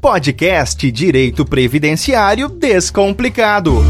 Podcast Direito Previdenciário Descomplicado.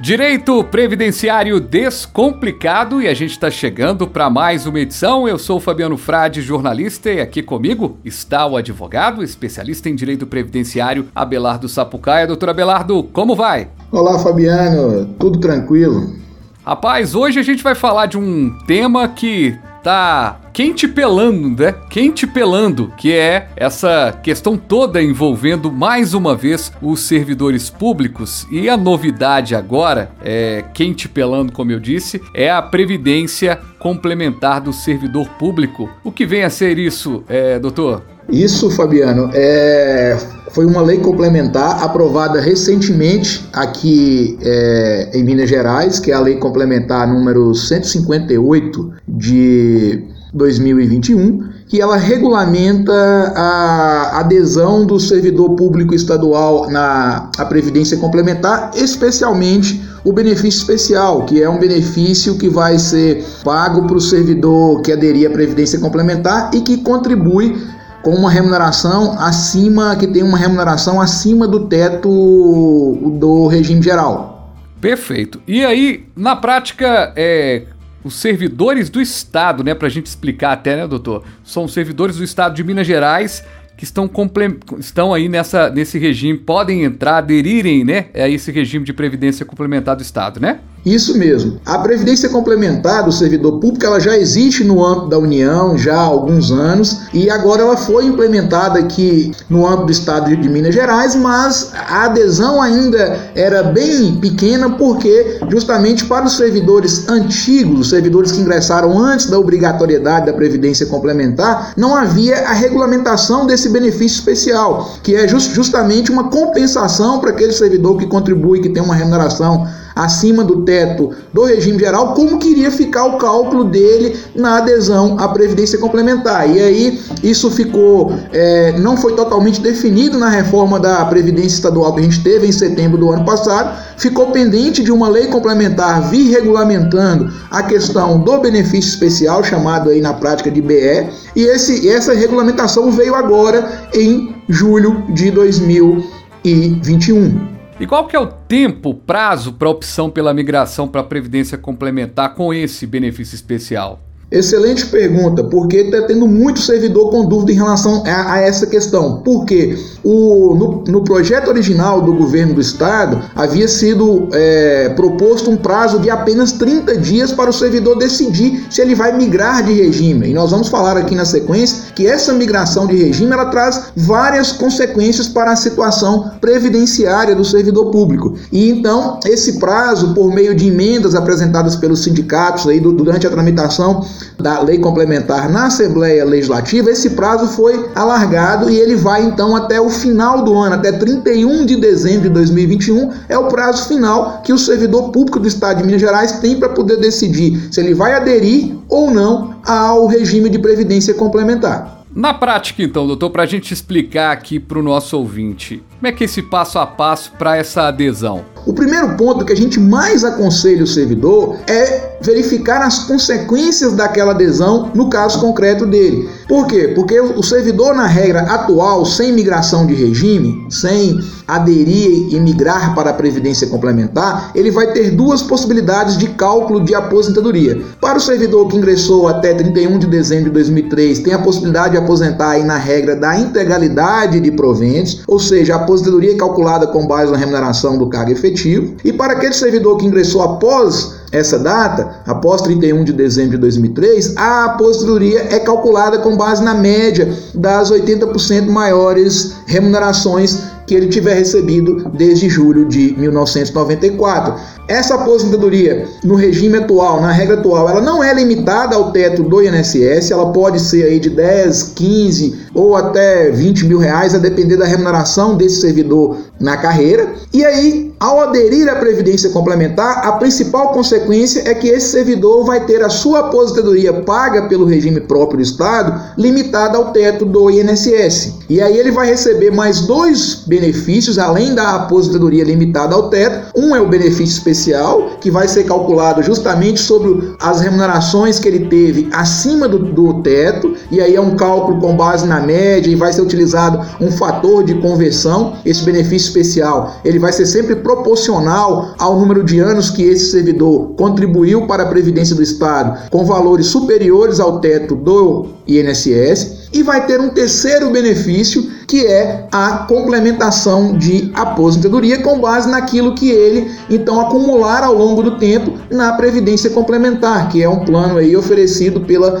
Direito Previdenciário Descomplicado e a gente está chegando para mais uma edição. Eu sou Fabiano Frade, jornalista, e aqui comigo está o advogado, especialista em Direito Previdenciário, Abelardo Sapucaia. Doutor Abelardo, como vai? Olá, Fabiano, tudo tranquilo? Rapaz, hoje a gente vai falar de um tema que tá quente pelando, né? Quente pelando, que é essa questão toda envolvendo mais uma vez os servidores públicos. E a novidade agora, é quente pelando, como eu disse, é a previdência complementar do servidor público. O que vem a ser isso, é, doutor? Isso, Fabiano, é, foi uma lei complementar aprovada recentemente aqui é, em Minas Gerais, que é a lei complementar número 158 de 2021, que ela regulamenta a adesão do servidor público estadual na a previdência complementar, especialmente o benefício especial, que é um benefício que vai ser pago para o servidor que aderir à previdência complementar e que contribui com uma remuneração acima, que tem uma remuneração acima do teto do regime geral. Perfeito. E aí, na prática, é, os servidores do Estado, né, para a gente explicar até, né, doutor? São servidores do Estado de Minas Gerais que estão, estão aí nessa, nesse regime, podem entrar, aderirem né, a esse regime de previdência complementar do Estado, né? Isso mesmo. A previdência complementar do servidor público ela já existe no âmbito da União já há alguns anos e agora ela foi implementada aqui no âmbito do estado de Minas Gerais, mas a adesão ainda era bem pequena porque justamente para os servidores antigos, os servidores que ingressaram antes da obrigatoriedade da previdência complementar, não havia a regulamentação desse benefício especial, que é just, justamente uma compensação para aquele servidor que contribui, que tem uma remuneração acima do teto do regime geral, como queria ficar o cálculo dele na adesão à Previdência Complementar. E aí isso ficou, é, não foi totalmente definido na reforma da Previdência Estadual que a gente teve em setembro do ano passado, ficou pendente de uma lei complementar vir regulamentando a questão do benefício especial, chamado aí na prática de BE, e esse, essa regulamentação veio agora em julho de 2021. E qual que é o tempo, prazo para opção pela migração para a previdência complementar com esse benefício especial? Excelente pergunta, porque está tendo muito servidor com dúvida em relação a, a essa questão. Porque o, no, no, projeto original do governo do estado havia sido é, proposto um prazo de apenas 30 dias para o servidor decidir se ele vai migrar de regime. E nós vamos falar aqui na sequência que essa migração de regime ela traz várias consequências para a situação previdenciária do servidor público. E então esse prazo, por meio de emendas apresentadas pelos sindicatos aí durante a tramitação da lei complementar na Assembleia Legislativa, esse prazo foi alargado e ele vai então até o final do ano, até 31 de dezembro de 2021, é o prazo final que o servidor público do Estado de Minas Gerais tem para poder decidir se ele vai aderir ou não ao regime de previdência complementar. Na prática, então, doutor, para a gente explicar aqui para o nosso ouvinte, como é que é esse passo a passo para essa adesão? O primeiro ponto que a gente mais aconselha o servidor é verificar as consequências daquela adesão no caso concreto dele. Por quê? Porque o servidor, na regra atual, sem migração de regime, sem aderir e migrar para a previdência complementar, ele vai ter duas possibilidades de cálculo de aposentadoria. Para o servidor que ingressou até 31 de dezembro de 2003, tem a possibilidade de aposentar aí na regra da integralidade de proventos, ou seja, a aposentadoria é calculada com base na remuneração do cargo efetivo. E para aquele servidor que ingressou após essa data, após 31 de dezembro de 2003, a aposentadoria é calculada com base na média das 80% maiores remunerações que ele tiver recebido desde julho de 1994. Essa aposentadoria no regime atual, na regra atual, ela não é limitada ao teto do INSS, ela pode ser aí de 10, 15, ou até 20 mil reais, a depender da remuneração desse servidor na carreira. E aí, ao aderir à Previdência Complementar, a principal consequência é que esse servidor vai ter a sua aposentadoria paga pelo regime próprio do Estado limitada ao teto do INSS. E aí ele vai receber mais dois benefícios, além da aposentadoria limitada ao teto. Um é o benefício especial, que vai ser calculado justamente sobre as remunerações que ele teve acima do, do teto, e aí é um cálculo com base na média e vai ser utilizado um fator de conversão. Esse benefício especial ele vai ser sempre proporcional ao número de anos que esse servidor contribuiu para a Previdência do Estado, com valores superiores ao teto do INSS e vai ter um terceiro benefício que é a complementação de aposentadoria com base naquilo que ele então acumular ao longo do tempo na previdência complementar, que é um plano aí oferecido pela,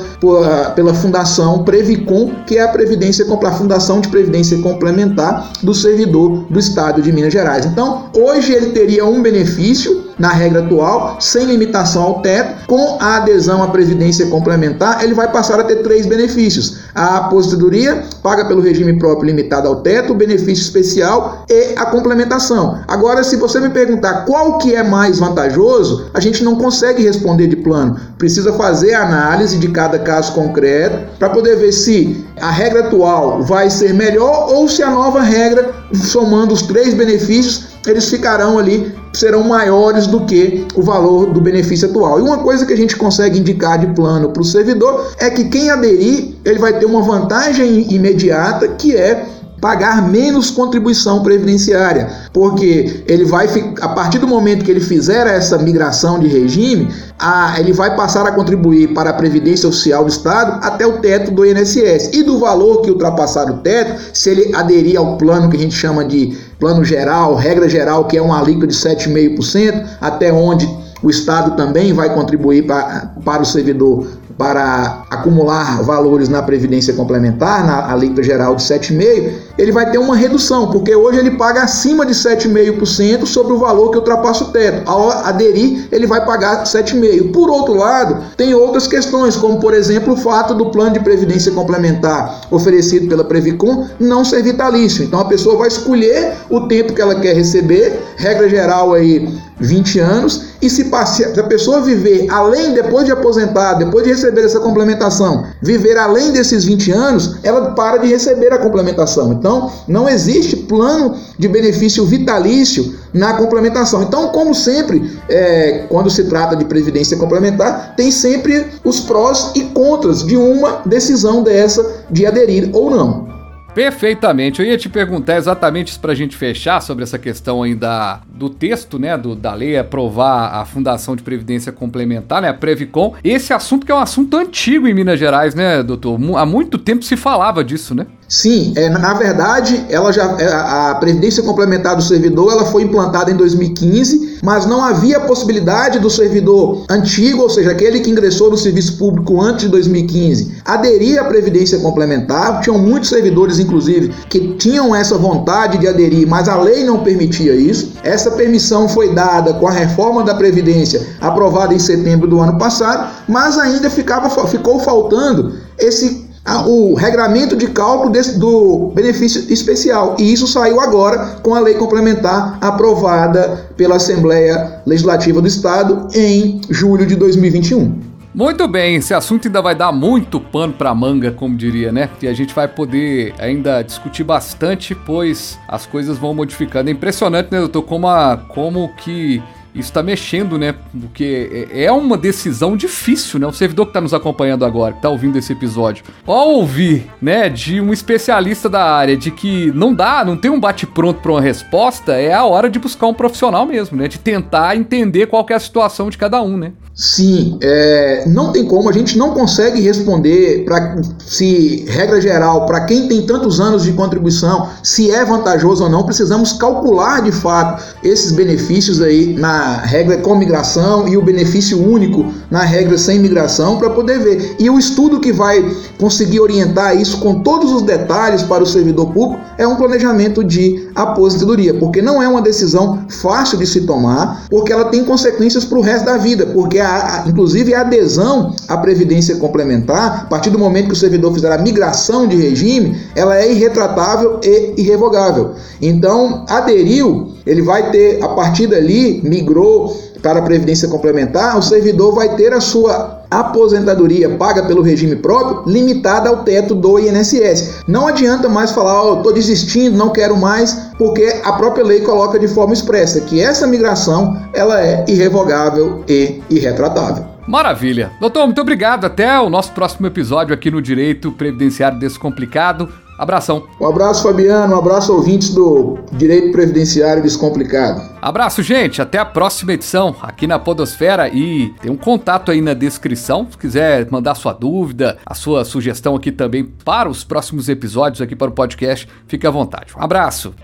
pela Fundação Previcom, que é a previdência a fundação de previdência complementar do servidor do Estado de Minas Gerais. Então, hoje ele teria um benefício na regra atual, sem limitação ao teto, com a adesão à previdência complementar, ele vai passar a ter três benefícios: a aposentadoria, paga pelo regime próprio limitado ao teto, o benefício especial e a complementação. Agora, se você me perguntar qual que é mais vantajoso, a gente não consegue responder de plano. Precisa fazer a análise de cada caso concreto para poder ver se a regra atual vai ser melhor ou se a nova regra, somando os três benefícios, eles ficarão ali, serão maiores do que o valor do benefício atual. E uma coisa que a gente consegue indicar de plano para o servidor é que quem aderir, ele vai ter uma vantagem imediata, que é pagar menos contribuição previdenciária, porque ele vai a partir do momento que ele fizer essa migração de regime, a, ele vai passar a contribuir para a previdência social do estado até o teto do INSS e do valor que ultrapassar o teto, se ele aderir ao plano que a gente chama de plano geral, regra geral, que é uma alíquota de 7,5%, até onde o Estado também vai contribuir para, para o servidor para acumular valores na previdência complementar, na alíquota geral de 7,5%, ele vai ter uma redução, porque hoje ele paga acima de 7,5% sobre o valor que ultrapassa o teto. Ao aderir, ele vai pagar 7,5%. Por outro lado, tem outras questões, como por exemplo o fato do plano de previdência complementar oferecido pela Previcom não ser vitalício. Então a pessoa vai escolher o tempo que ela quer receber, regra geral aí 20 anos, e se, se a pessoa viver além, depois de aposentar, depois de receber essa complementação, viver além desses 20 anos, ela para de receber a complementação. Então, não existe plano de benefício vitalício na complementação. Então, como sempre, é, quando se trata de previdência complementar, tem sempre os prós e contras de uma decisão dessa de aderir ou não. Perfeitamente. Eu ia te perguntar exatamente isso para a gente fechar sobre essa questão ainda do texto, né, do, da lei aprovar a Fundação de Previdência Complementar, né, a Previcom. Esse assunto que é um assunto antigo em Minas Gerais, né, doutor? Há muito tempo se falava disso, né? Sim, é, na verdade, ela já é, a previdência complementar do servidor ela foi implantada em 2015, mas não havia possibilidade do servidor antigo, ou seja, aquele que ingressou no serviço público antes de 2015, aderir à previdência complementar. Tinham muitos servidores, inclusive, que tinham essa vontade de aderir, mas a lei não permitia isso. Essa permissão foi dada com a reforma da previdência aprovada em setembro do ano passado, mas ainda ficava, ficou faltando esse o regramento de cálculo desse, do benefício especial. E isso saiu agora com a lei complementar aprovada pela Assembleia Legislativa do Estado em julho de 2021. Muito bem, esse assunto ainda vai dar muito pano para manga, como diria, né? E a gente vai poder ainda discutir bastante, pois as coisas vão modificando. É impressionante, né, doutor, como, a, como que isso está mexendo, né? Porque é, é uma decisão difícil, né? O servidor que está nos acompanhando agora, que está ouvindo esse episódio, ao ouvir, né, de um especialista da área de que não dá, não tem um bate-pronto para uma resposta, é a hora de buscar um profissional mesmo, né? De tentar entender qual é a situação de cada um, né? Sim, é, não tem como, a gente não consegue responder para se, regra geral, para quem tem tantos anos de contribuição, se é vantajoso ou não, precisamos calcular de fato esses benefícios aí na regra com migração e o benefício único na regra sem migração para poder ver. E o estudo que vai conseguir orientar isso com todos os detalhes para o servidor público é um planejamento de aposentadoria, porque não é uma decisão fácil de se tomar, porque ela tem consequências para o resto da vida, porque a, inclusive a adesão à previdência complementar, a partir do momento que o servidor fizer a migração de regime, ela é irretratável e irrevogável. Então, aderiu, ele vai ter, a partir dali, migrou para a previdência complementar, o servidor vai ter a sua aposentadoria paga pelo regime próprio limitada ao teto do INSS. Não adianta mais falar, oh, estou desistindo, não quero mais, porque a própria lei coloca de forma expressa que essa migração ela é irrevogável e irretratável. Maravilha. Doutor, muito obrigado. Até o nosso próximo episódio aqui no Direito Previdenciário Descomplicado. Abração. Um abraço, Fabiano. Um abraço, ouvintes do Direito Previdenciário Descomplicado. Abraço, gente. Até a próxima edição aqui na Podosfera. E tem um contato aí na descrição. Se quiser mandar sua dúvida, a sua sugestão aqui também para os próximos episódios aqui para o podcast, fique à vontade. Um abraço.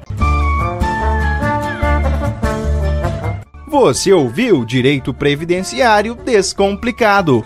Você ouviu Direito Previdenciário Descomplicado.